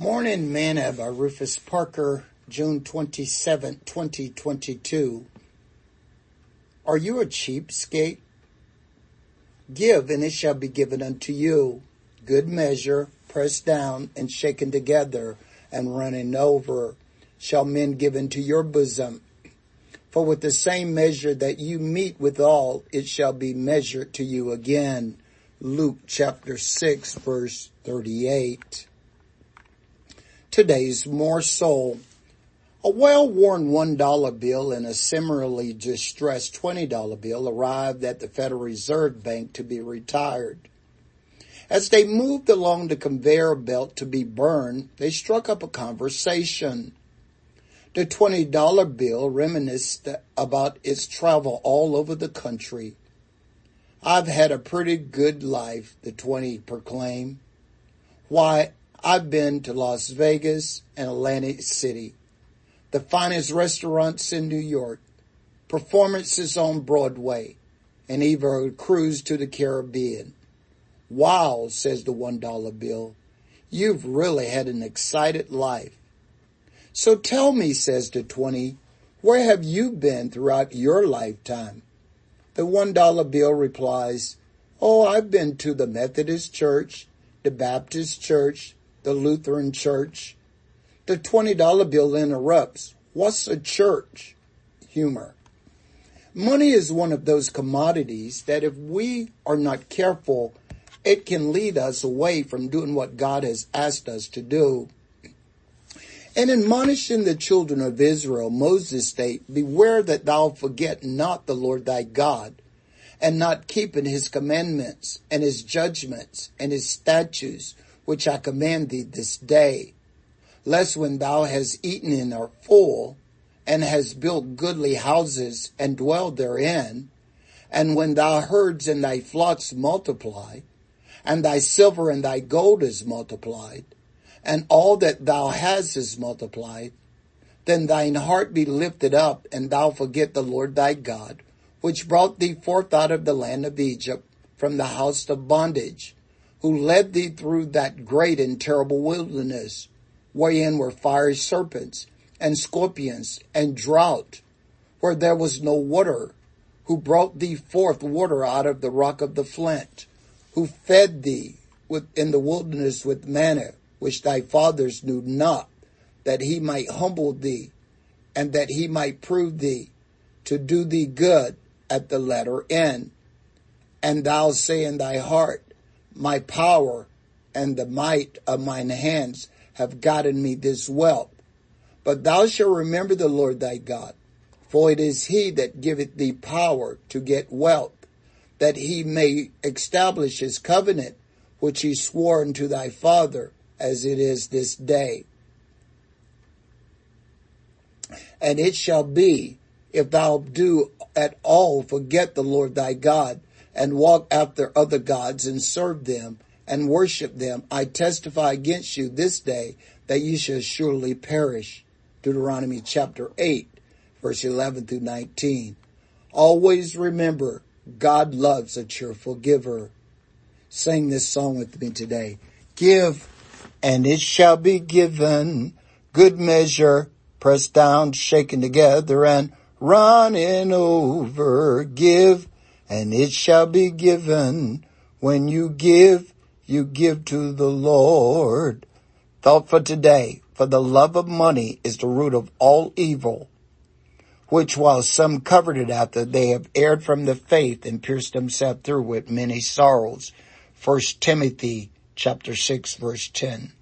Morning Manna by uh, Rufus Parker, June 27, 2022. Are you a cheapskate? Give and it shall be given unto you. Good measure, pressed down and shaken together and running over shall men give into your bosom. For with the same measure that you meet withal, it shall be measured to you again. Luke chapter 6 verse 38 today's morsel. A well-worn $1 bill and a similarly distressed $20 bill arrived at the Federal Reserve Bank to be retired. As they moved along the conveyor belt to be burned, they struck up a conversation. The $20 bill reminisced about its travel all over the country. I've had a pretty good life, the 20 proclaimed. Why, I've been to Las Vegas and Atlantic City, the finest restaurants in New York, performances on Broadway, and even a cruise to the Caribbean. Wow, says the one dollar bill. You've really had an excited life. So tell me, says the 20, where have you been throughout your lifetime? The one dollar bill replies, Oh, I've been to the Methodist Church, the Baptist Church, the Lutheran church. The $20 bill interrupts. What's a church? Humor. Money is one of those commodities that if we are not careful, it can lead us away from doing what God has asked us to do. And admonishing the children of Israel, Moses state, beware that thou forget not the Lord thy God and not keeping his commandments and his judgments and his statutes, which I command thee this day, lest when thou hast eaten and art full, and hast built goodly houses and dwelled therein, and when thy herds and thy flocks multiply, and thy silver and thy gold is multiplied, and all that thou hast is multiplied, then thine heart be lifted up, and thou forget the Lord thy God, which brought thee forth out of the land of Egypt from the house of bondage, who led thee through that great and terrible wilderness, wherein were fiery serpents and scorpions and drought, where there was no water, who brought thee forth water out of the rock of the flint, who fed thee with, in the wilderness with manna, which thy fathers knew not, that he might humble thee, and that he might prove thee to do thee good at the latter end. And thou say in thy heart, my power and the might of mine hands have gotten me this wealth. But thou shalt remember the Lord thy God, for it is he that giveth thee power to get wealth, that he may establish his covenant, which he swore unto thy father, as it is this day. And it shall be, if thou do at all forget the Lord thy God, and walk after other gods and serve them and worship them, I testify against you this day that you shall surely perish. Deuteronomy chapter 8, verse 11 through 19. Always remember, God loves a cheerful giver. Sing this song with me today. Give, and it shall be given. Good measure, pressed down, shaken together, and running over. Give, and it shall be given. When you give, you give to the Lord. Thought for today, for the love of money is the root of all evil, which while some covered it after they have erred from the faith and pierced themselves through with many sorrows. First Timothy chapter 6 verse 10.